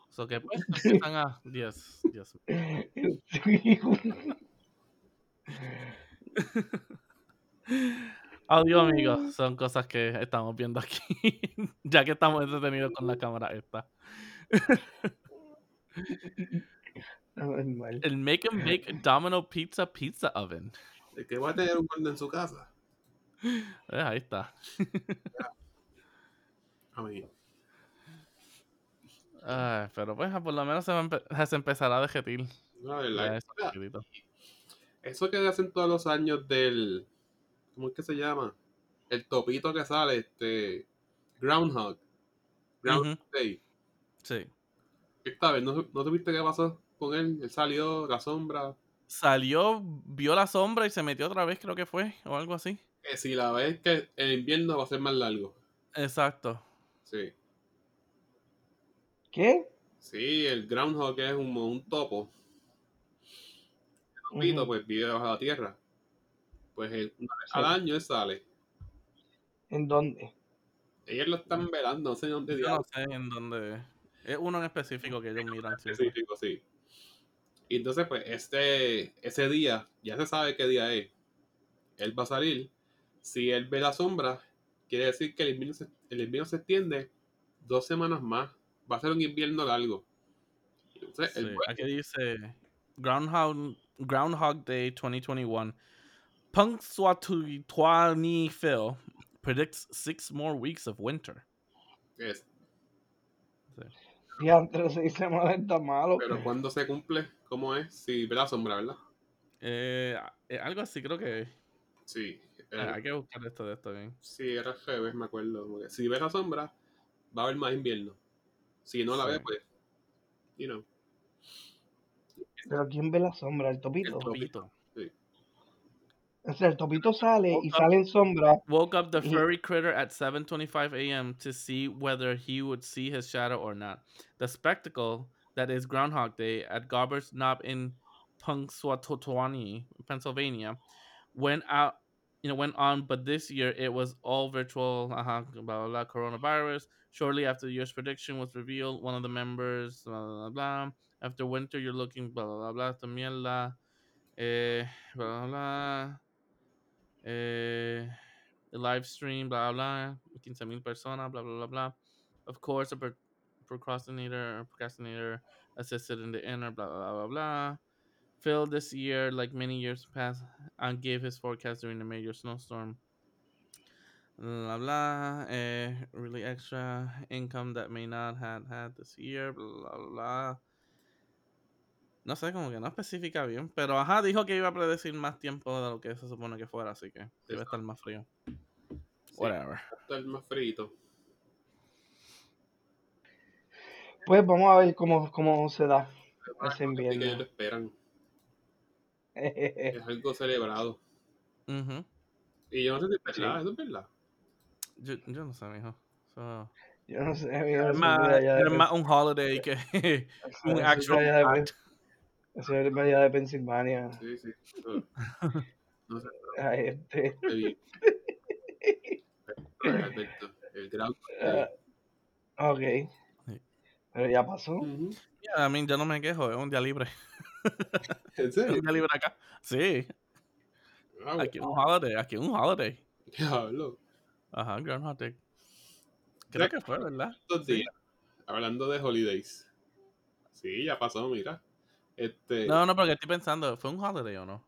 So que pues empiezan a 10, 10. Audio amigos, son cosas que estamos viendo aquí, ya que estamos entretenidos con la cámara esta. El Make and Bake Domino Pizza Pizza Oven. El que va a tener un horno en su casa. Eh, ahí está. Ay, pero pues por lo menos se, va a empe- se empezará a dejetir. Eso que hacen todos los años del. ¿Cómo es que se llama? El topito que sale, este. Groundhog. Groundhog. Day. Sí. Esta vez, ¿no, ¿no tuviste qué pasó con él? Él salió, la sombra. Salió, vio la sombra y se metió otra vez, creo que fue, o algo así. Que si la ves que el invierno va a ser más largo. Exacto. Sí. ¿Qué? Sí, el Groundhog es un, un topo. El topito, pues vive bajo la tierra. Pues una vez Sí. al año él sale. ¿En dónde? Ellos lo están velando, no sé dónde Yo no sé en dónde. Es uno en específico que ellos miran siempre. específico, sí. Y entonces, pues, este, ese día, ya se sabe qué día es. Él va a salir. Si él ve la sombra, quiere decir que el invierno se, el invierno se extiende dos semanas más. Va a ser un invierno largo. Entonces, Sí, el Aquí dice Groundhog, Groundhog Day 2021. Punxsutawney Phil predicts six more weeks of winter. es- Diantre, se dice mal, está malo. pero cuando se cumple, ¿cómo es? Si ve la sombra, ¿verdad? Eh, eh, algo así, creo que. Sí. eh, eh, hay que buscar esto de esto bien. sí, era al revés, me acuerdo. si ve la sombra, va a haber más invierno. Si no la Sí. ve, pues, you know. Pero ¿quién ve la sombra? ¿El El topito? O sea, el topito sale y sale en sombra. Woke up the furry critter at 7:25 a.m. to see whether he would see his shadow or not. The spectacle that is Groundhog Day at Gobber's Knob in Punxsutawney, Pennsylvania, went out. You know, went on, but this year it was all virtual. Uh-huh, blah, blah, blah, coronavirus. Shortly after the year's prediction was revealed, one of the members, blah, blah, blah, blah. After winter, you're looking, blah, blah, blah, blah, esta mierda. Eh, blah, blah, blah. Eh, the live stream, blah, blah, 15,000 personas, blah, blah, blah, blah. Of course, a pro- procrastinator, procrastinator assisted in the inner, blah, blah, blah, blah. Phil this year, like many years past, and gave his forecast during the major snowstorm. Blah, blah, eh, really extra income that may not have had this year, blah, blah, blah. No sé, como que no especifica bien, pero ajá, dijo que iba a predecir más tiempo de lo que se supone que fuera, así que debe estar más frío. Sí, Whatever. está el más frito. Pues vamos a ver cómo, cómo se da ese Así que ellos lo invierno. esperan. Es algo celebrado. Ujú. Y yo no sé si es Sí. verdad, eso es verdad. yo, yo no sé, mijo. So, Yo no sé, amigo, es más, es más un holiday que un actual. Eso es de allá de Pensilvania. Sí, sí. No sé, Ay, este. Alberto, el grado. ah, ok. Sí. Pero ya pasó. Ujú. Yeah, I mean, yo no me quejo, es un día libre. ¿En Es serio? un día libre acá. Sí, Ah, aquí es un holiday, aquí es un holiday. Diablo. Ajá, Groundhog Day. Creo que fue, ¿verdad? Estos Sí. días, hablando de holidays. Sí, ya pasó, mira. Este, No, no, porque estoy pensando, ¿fue un holiday o no?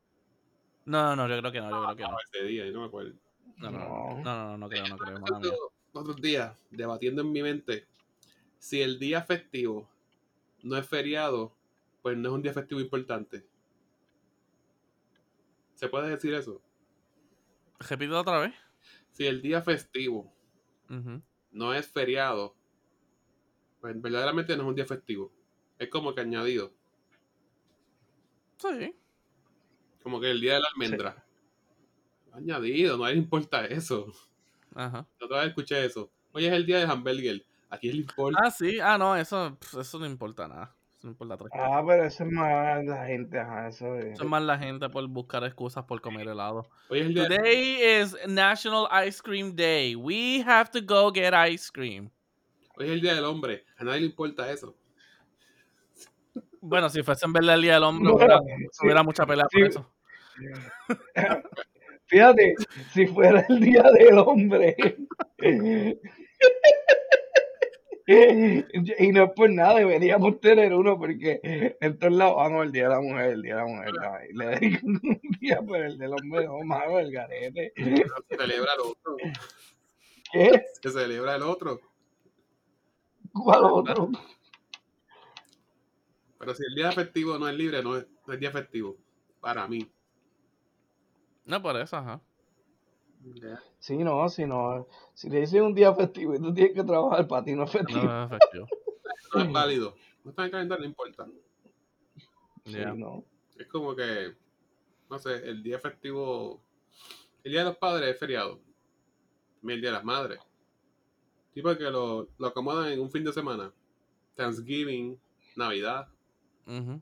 No, no, yo creo que no, yo creo que no. ese día, yo no me acuerdo. No, no, no, No. no, no, no, no creo, no creo, Otros días, debatiendo en mi mente, si el día festivo no es feriado, pues no es un día festivo importante. ¿Se puede decir eso? Repito otra vez. Si el día festivo no es feriado, pues verdaderamente no es un día festivo. Es como que añadido. Sí. Como que el día de la almendra. Añadido, no le importa eso. Ajá. Otra vez escuché eso. Hoy es el día de hamburger. Aquí le importa. Ah, sí, ah, no, eso, eso no importa nada. Eso no importa tres Ah, pero eso es más la gente, ajá, eso es. Eso es más la gente por buscar excusas por comer helado. Hoy es el día de... Today is National Ice Cream Day. We have to go get ice cream. Hoy es el día del hombre. A nadie le importa eso. Bueno, si fuese en verdad el día del hombre, hubiera, sí, hubiera mucha pelea por eso. Fíjate, si fuera el día del hombre. y no es por nada, deberíamos tener uno porque en todos lados vamos el día de la mujer, el día de la mujer. y le dedican un día, pero el del hombre no, mano, el garete. Se celebra el otro. ¿Qué? Se celebra el otro. ¿Cuál otro? Pero si el día festivo no es libre, no es, no es día festivo. Para mí. No, por eso, ajá. Sí, no, si no, si le dicen un día festivo y tú tienes que trabajar para ti no es festivo. No es efectivo. No es válido. No está en el calendario, no importa. Sí, Yeah. no. Es como que, no sé, el día festivo. El día de los padres es feriado. También el día de las madres. Tipo que lo, lo acomodan en un fin de semana. Thanksgiving, Navidad. Ujú.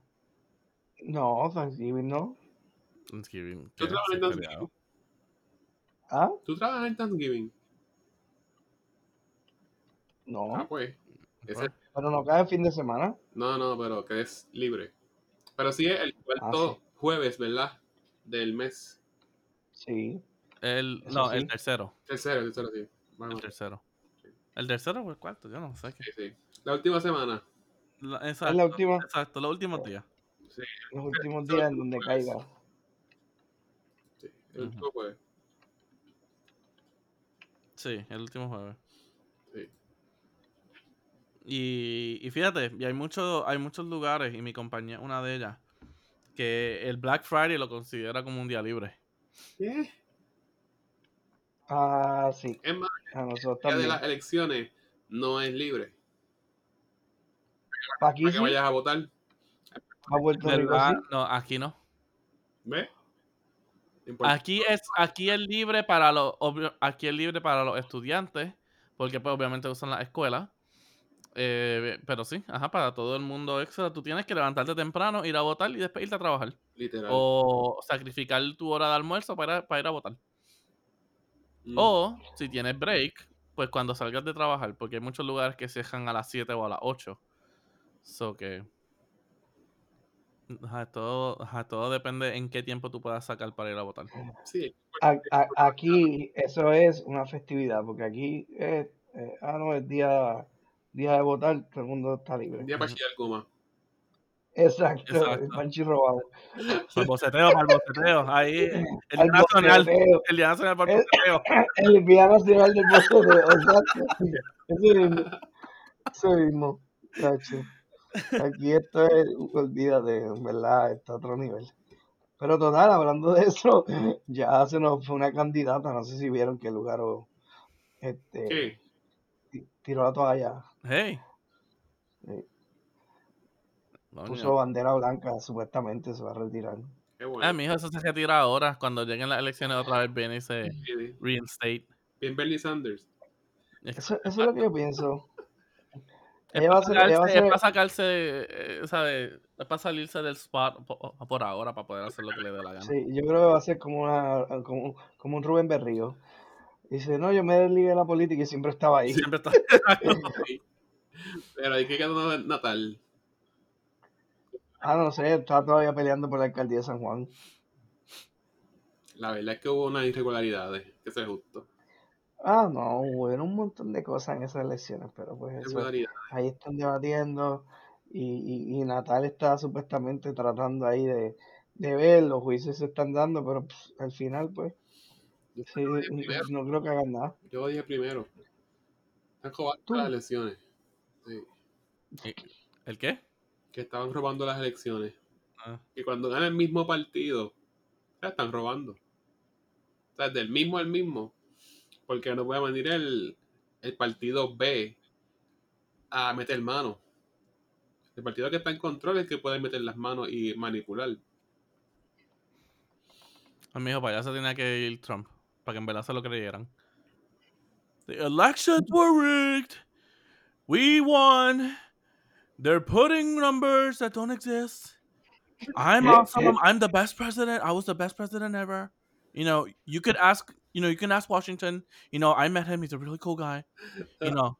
No, Thanksgiving no. Thanksgiving. ¿Tú trabajas en Thanksgiving? ¿Ah? ¿Tú trabajas en Thanksgiving? No, Ah, pues. Pero no cae fin de semana. no, no, pero que es libre. Pero sí es el cuarto sí. jueves, ¿verdad? Del mes. Sí. El, Eso no, sí. el tercero. Tercero, el tercero, sí. El tercero. ¿El tercero o el cuarto? Yo no sé. qué. sí, sí. La última semana. La- Es exacto, la última, exacto, los últimos días. los últimos días en donde caiga. Sí, el último jueves. Sí, el último jueves. Sí. Y, y fíjate, y hay, mucho, hay muchos lugares, y mi compañía es una de ellas, que el Black Friday lo considera como un día libre. ¿Qué? Ah, sí. Es más, A nosotros el día de las elecciones no es libre. Aquí Para sí, que vayas a votar. a Puerto Rico sí. No, aquí no. ¿Ves? Aquí es, aquí es libre para los aquí es libre para los estudiantes, porque pues obviamente usan la escuela. Eh, pero sí, ajá, para todo el mundo extra, tú tienes que levantarte temprano, ir a votar y después irte a trabajar. Literal. O sacrificar tu hora de almuerzo para, para ir a votar. Mm. O si tienes break, pues cuando salgas de trabajar, porque hay muchos lugares que se dejan a las 7 o a las 8. So que. Ajá, todo, ajá, todo depende en qué tiempo tú puedas sacar para ir a votar. Sí. A- a- aquí eso es una festividad, porque aquí es, eh, ah, no, es día, día de votar, todo el mundo está libre. Día para chillar goma. Exacto, Exacto. el panchi robado. Para el boceteo, para el boceteo. Ahí, el día nacional. El día nacional para el boceteo. El día nacional del boceteo, exacto. Eso mismo. Eso mismo, chacho. Aquí esto es, olvídate, en verdad, está a otro nivel. Pero total, hablando de eso, ya se nos fue una candidata, no sé si vieron que Lugaro este, ¿Qué? ti- tiró la toalla, Hey. Sí. Puso bandera blanca, supuestamente se va a retirar. Qué bueno. Ah, mijo, eso se retira ahora. Cuando lleguen las elecciones otra vez viene y se reinstate. Bien Bernie Sanders. Eso, eso es lo que yo pienso. Es para, a ser, ella va a sacarse, es ser, para sacarse, eh, ¿sabes? Es para salirse del spot po- por, ahora, para poder hacer lo que le dé la gana. sí, yo creo que va a ser como una, como, como un Rubén Berrío. Dice, no, yo me desligué de la política y siempre estaba ahí. Siempre está. Sí. Pero hay que quedar Natal. Ah, no sé, está todavía peleando por la alcaldía de San Juan. La verdad es que hubo unas irregularidades, que es justo. Ah, no, hubo un montón de cosas en esas elecciones, pero pues eso, ahí están debatiendo y, y, y Natal está supuestamente tratando ahí de, de ver, los juicios se están dando, pero pues, al final pues sí, no creo que hagan nada. Yo lo dije primero. Están robando las elecciones. Sí. ¿El qué? Que estaban robando las elecciones. Ah. Que cuando gana el mismo partido, ya están robando. O sea, del mismo al mismo. Porque no puede venir el, el partido B a meter mano. El partido que está en control es el que puede meter las manos y manipular. A mi hijo, para allá se tenía que ir Trump. Para que en verdad se lo creyeran. The elections were rigged. We won. They're putting numbers that don't exist. I'm awesome. I'm the best president. I was the best president ever. You know, you could ask. You know, you can ask Washington. You know, I met him. He's a really cool guy. You know,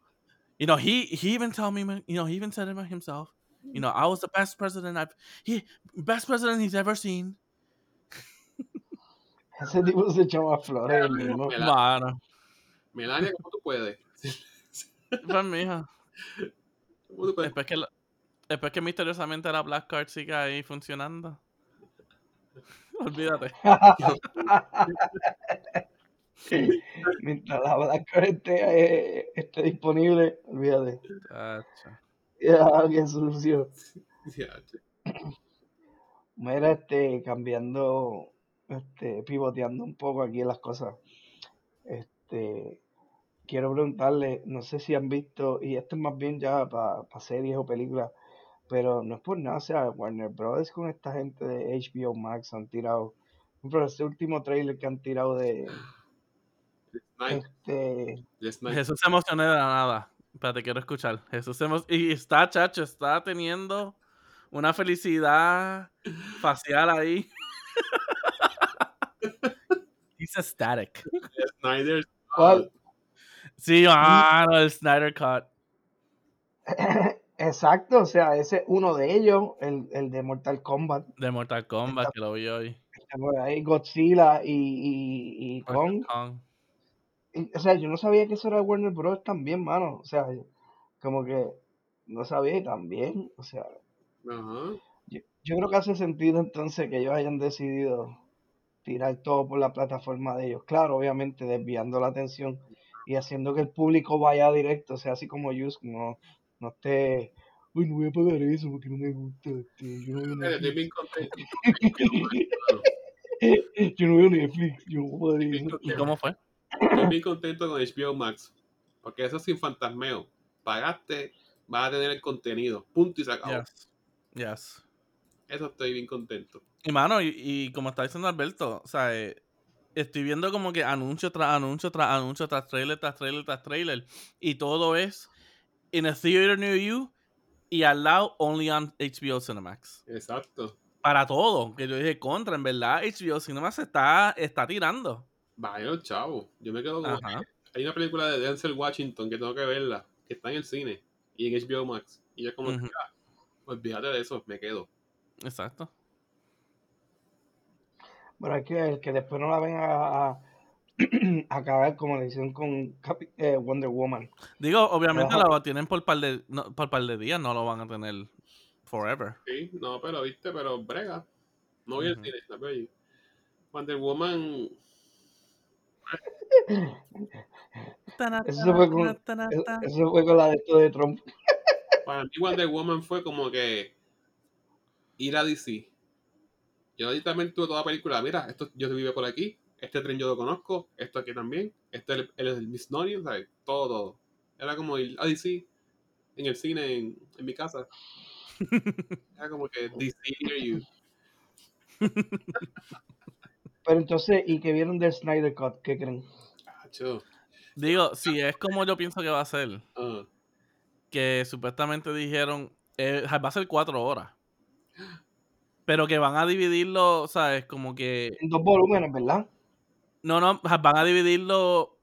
you know he he even tell me. You know, he even said it himself. You know, I was the best president I've he best president he's ever seen. Ese tipo se echó más flores él mismo. Mela- Mano, Melania, ¿cómo tú puedes? pues mija. ¿Cómo tú puedes? Después que, la- después que misteriosamente la Black Card sigue ahí funcionando. Olvídate. Mientras la Black Card esté, eh, esté disponible, olvídate. Ya, qué sucio. Che. Mira, este, cambiando, este, pivoteando un poco aquí en las cosas. Este, quiero preguntarle, no sé si han visto, y esto es más bien ya para series o películas, pero no es por nada, o sea, Warner Brothers con esta gente de HBO Max han tirado, por ejemplo, este último trailer que han tirado de, este. Jesús se emocionó de la nada. Espérate, quiero escuchar. Jesús se Y está, chacho, está teniendo una felicidad facial ahí. He's ecstatic. Snyder. ¿Cuál? Sí, mano, el Snyder Cut. exacto, o sea, ese es uno de ellos, el, el de Mortal Kombat, De Mortal Kombat, que lo vi hoy. está ahí Godzilla y, y, y Kong. Kong. O sea, yo no sabía que eso era Warner Bros. también, mano. O sea, como que no sabía y también. O sea, yo, yo creo que hace sentido entonces que ellos hayan decidido tirar todo por la plataforma de ellos. Claro, obviamente desviando la atención y haciendo que el público vaya directo. O sea, así como Yus, no, no esté. Uy, no voy a pagar eso porque no me gusta. Este, yo, no veo Netflix, yo no veo Netflix. Yo no puedo pagar Bien eso. ¿Y cómo fue? Estoy bien contento con HBO Max. Porque eso es sin fantasmeo. Pagaste, vas a tener el contenido. Punto y se acabó. Yes. Yes. Eso estoy bien contento. Y mano, y, y como está diciendo Alberto, o sea, eh, estoy viendo como que anuncio tras anuncio tras anuncio tras trailer tras trailer tras trailer. Y todo es in a theater near you y al lado only on HBO Cinemax. Exacto. Para todo. Que yo dije contra, en verdad, HBO Cinemax está, está tirando. Vaya, chavo. Yo me quedo como. Ajá. Hay una película de Denzel Washington que tengo que verla, que está en el cine y en HBO Max. Y yo, como, que, Ujú. ah, olvídate de eso, me quedo. Exacto. Pero hay que ver que después no la ven a, a, a acabar como le hicieron con Capi- eh, Wonder Woman. Digo, obviamente Ajá. lo tienen por par de, no, por par de días, no lo van a tener forever. Sí, no, pero viste, pero brega. No voy al Ujú. cine, la. Wonder Woman. Eso fue con, eso, eso fue con la de esto de Trump. Para mí, Wonder Woman fue como que ir a DC. Yo ahí también tuve toda la película. Mira, esto yo vivo por aquí. Este tren yo lo conozco. Esto aquí también. Este es el, el, el Miss Norian, ¿sabes? Todo, todo. Era como ir a DC en el cine, en, en mi casa. Era como que DC near you. Pero entonces, ¿y que vieron del Snyder Cut? ¿Qué creen? Digo, si es como yo pienso que va a ser, Ah, que supuestamente dijeron, eh, va a ser cuatro horas. Pero que van a dividirlo, ¿sabes? Como que... En dos volúmenes, ¿verdad? No, no, van a dividirlo...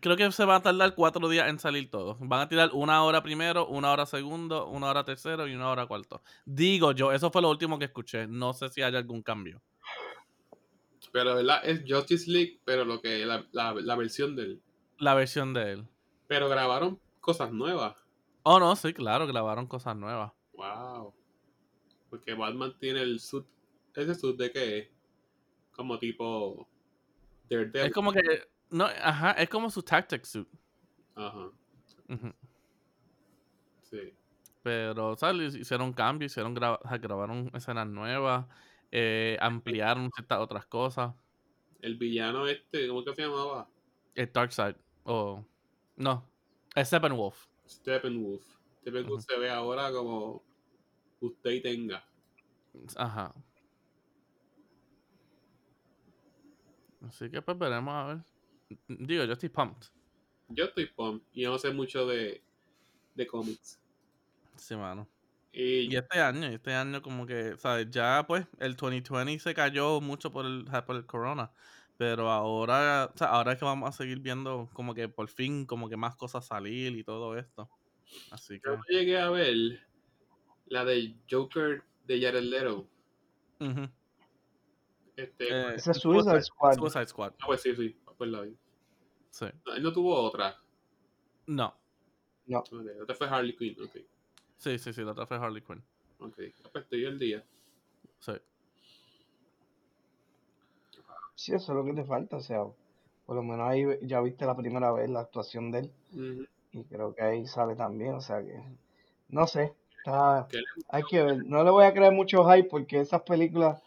Creo que se va a tardar cuatro días en salir todo. Van a tirar una hora primero, una hora segundo, una hora tercero y una hora cuarto. Digo yo, eso fue lo último que escuché. No sé si hay algún cambio. Pero verdad es Justice League, pero lo que la, la, la versión del. La versión de él. Pero grabaron cosas nuevas. Oh, no, sí, claro, grabaron cosas nuevas. Wow. Porque Batman tiene el suit. ¿Ese suit de qué es? Como tipo. Daredevil. Es como que... No, ajá, es como su tactic suit. Ajá. Sí. Pero, ¿sabes? Hicieron cambios, hicieron gra- grabaron escenas nuevas, eh, ampliaron ciertas otras cosas. El villano este, ¿cómo que se llamaba? El Darkseid, o... no, es Steppenwolf. Steppenwolf. Steppenwolf Ujú. se ve ahora como usted y tenga. Ajá. Así que pues veremos a ver. Digo, yo estoy pumped. Yo estoy pumped y yo no sé mucho de, de cómics. Sí, mano. Y Y este año, este año como que, ¿sabes? Ya pues el 2020 se cayó mucho por el, por el corona. Pero ahora, o sea, ahora es que vamos a seguir viendo como que por fin como que más cosas salir y todo esto. Así que... yo llegué a ver la de Joker de Jared Leto. Este, Eh, Ese es Suicide Squad. Suicide Squad, ah, pues sí, sí, pues la vi. sí. No, él no tuvo otra. No, No. Ok, otra fue Harley Quinn. Ok, sí, sí, sí, la otra fue Harley Quinn. ok. Pues estoy al día. Sí. Sí, eso es lo que te falta. O sea, por lo menos ahí ya viste la primera vez la actuación de él. Y creo que ahí sale también. O sea que, no sé. Está, ¿Qué le- hay que ver. No le voy a creer mucho hype porque esas películas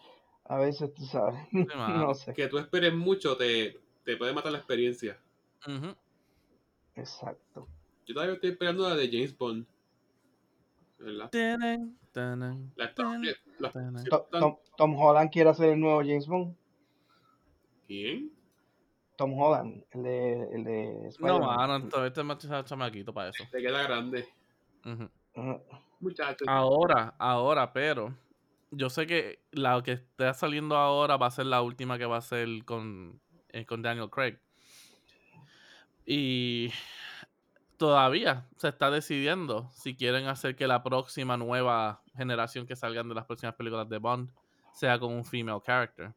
a veces, tú sabes. no sé. Que tú esperes mucho te, te puede matar la experiencia. Ujú. Exacto. Yo todavía estoy esperando la de James Bond. ¿Verdad? La está- la- Tom, Holland quiere hacer el nuevo James Bond. ¿Quién? Tom Holland, el de, el de No, mano, todavía este macho es chamaquito para eso. Te queda grande. Ahora, ahora, pero yo sé que la que está saliendo ahora va a ser la última que va a ser con, eh, con Daniel Craig. Y todavía se está decidiendo si quieren hacer que la próxima nueva generación que salgan de las próximas películas de Bond sea con un female character.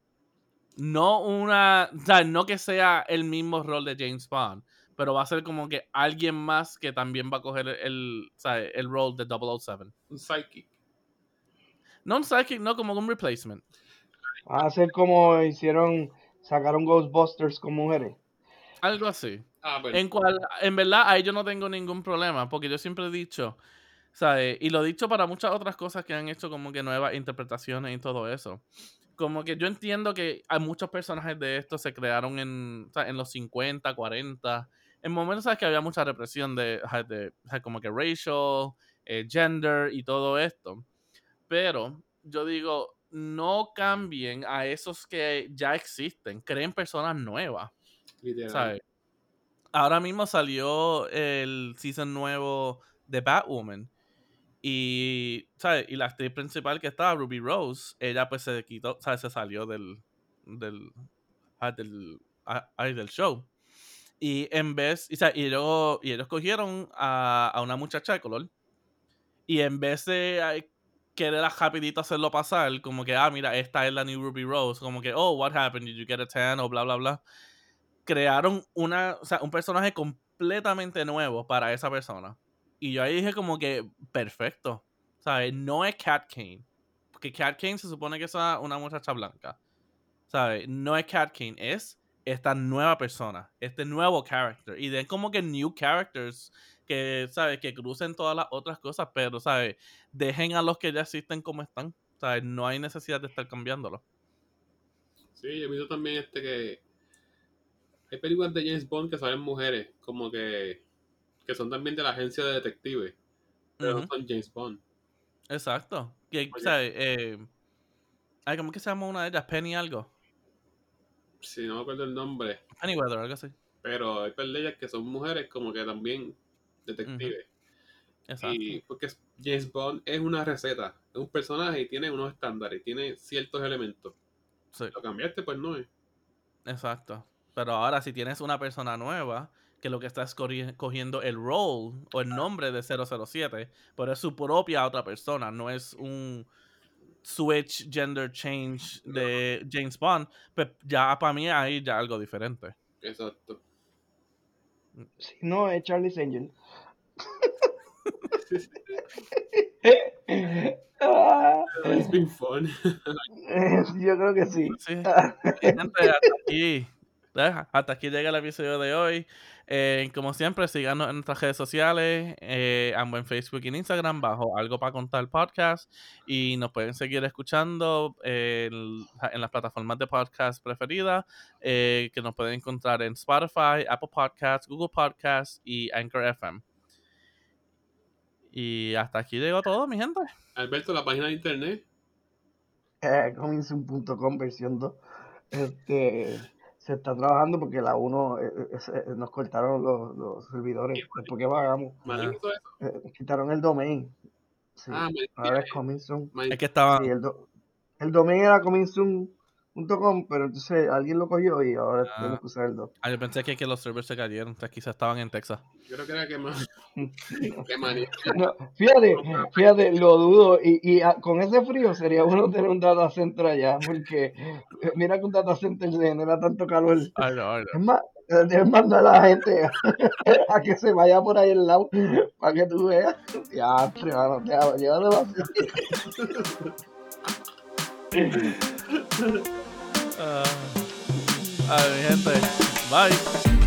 No una, o sea, no que sea el mismo rol de James Bond, pero va a ser como que alguien más que también va a coger el, o sea, el rol de 007. Un psychic. No un psychic, no como un replacement. Van a hacer como hicieron, sacaron Ghostbusters con mujeres. Algo así. Ah. En cual, en verdad, ahí yo no tengo ningún problema, porque yo siempre he dicho, ¿sabes? Y lo he dicho para muchas otras cosas que han hecho como que nuevas interpretaciones y todo eso. Como que yo entiendo que hay muchos personajes de estos se crearon en, en los 50, 40. En momentos, ¿sabes? Que había mucha represión de, de, ajá, como que racial, eh, gender y todo esto. Pero yo digo, no cambien a esos que ya existen, creen personas nuevas. ¿sabes? Ahora mismo salió el season nuevo de Batwoman. Y, ¿sabes? Y la actriz principal que estaba, Ruby Rose, ella pues se quitó, ¿sabes? Se salió del, del, ah, ah, del show. Y en vez, y, y, ellos, y ellos cogieron a, a, una muchacha de color. Y en vez de querer a rapidito hacerlo pasar, como que, ah, mira, esta es la new Ruby Rose, como que, oh, what happened? Did you get a tan? O bla, bla, bla. Crearon una, o sea, un personaje completamente nuevo para esa persona. Y yo ahí dije como que, perfecto. ¿Sabes? No es Cat Kane. Porque Cat Kane se supone que es una muchacha blanca. ¿Sabes? No es Cat Kane, es esta nueva persona, este nuevo character. Y den como que new characters que, ¿sabes? Que crucen todas las otras cosas, pero, ¿sabes? Dejen a los que ya existen como están. ¿Sabes? No hay necesidad de estar cambiándolo. Sí, yo he visto también este que hay películas de James Bond que salen mujeres, como que, que son también de la agencia de detectives, pero no son James Bond. Exacto. Que, ¿sabes? Eh, ¿Cómo que se llama una de ellas? Penny algo. Sí, no me acuerdo el nombre. Penny Weather, algo así. Pero hay películas que son mujeres como que también detective. Y porque James Bond es una receta, es un personaje y tiene unos estándares, tiene ciertos elementos. Lo cambiaste, pues no es. Exacto. Pero ahora si tienes una persona nueva, que lo que está es cogiendo el role o el nombre de 007, pero es su propia otra persona, no es un switch gender change de James Bond, pues ya para mí hay ya algo diferente. Exacto. Si no, es Charlie Angel. It's been fun. Yo creo que sí. hasta aquí, hasta aquí llega el episodio de hoy. Eh, como siempre, síganos en nuestras redes sociales, eh, ambos en Facebook y en Instagram, bajo Algo para Contar Podcast. Y nos pueden seguir escuchando en, las plataformas de podcast preferidas, eh, que nos pueden encontrar en Spotify, Apple Podcasts, Google Podcasts y Anchor FM. Y hasta aquí llegó todo, mi gente. Alberto, la página de internet. Eh, versión 2. Este, se está trabajando porque la 1 eh, eh, nos cortaron los, los servidores. ¿Por qué pagamos? quitaron el domain. Sí, ah, ahora es Coming Es que estaba. Sí, el, el domain era Coming pero entonces alguien lo cogió y ahora ah. tenemos que usar el 2. Ah, yo pensé que, que los servers se cayeron, entonces quizás estaban en Texas. Yo creo que era que más. fíjate, fíjate, lo dudo. Y, y con ese frío sería bueno tener un data center allá, porque eh, mira que un data center genera tanto calor. Ay, no, Es más, debes mandar a la gente a, que se vaya por ahí al lado para que tú veas. Ya, mano, te llévatelo así. Uh, a ver, gente. Bye.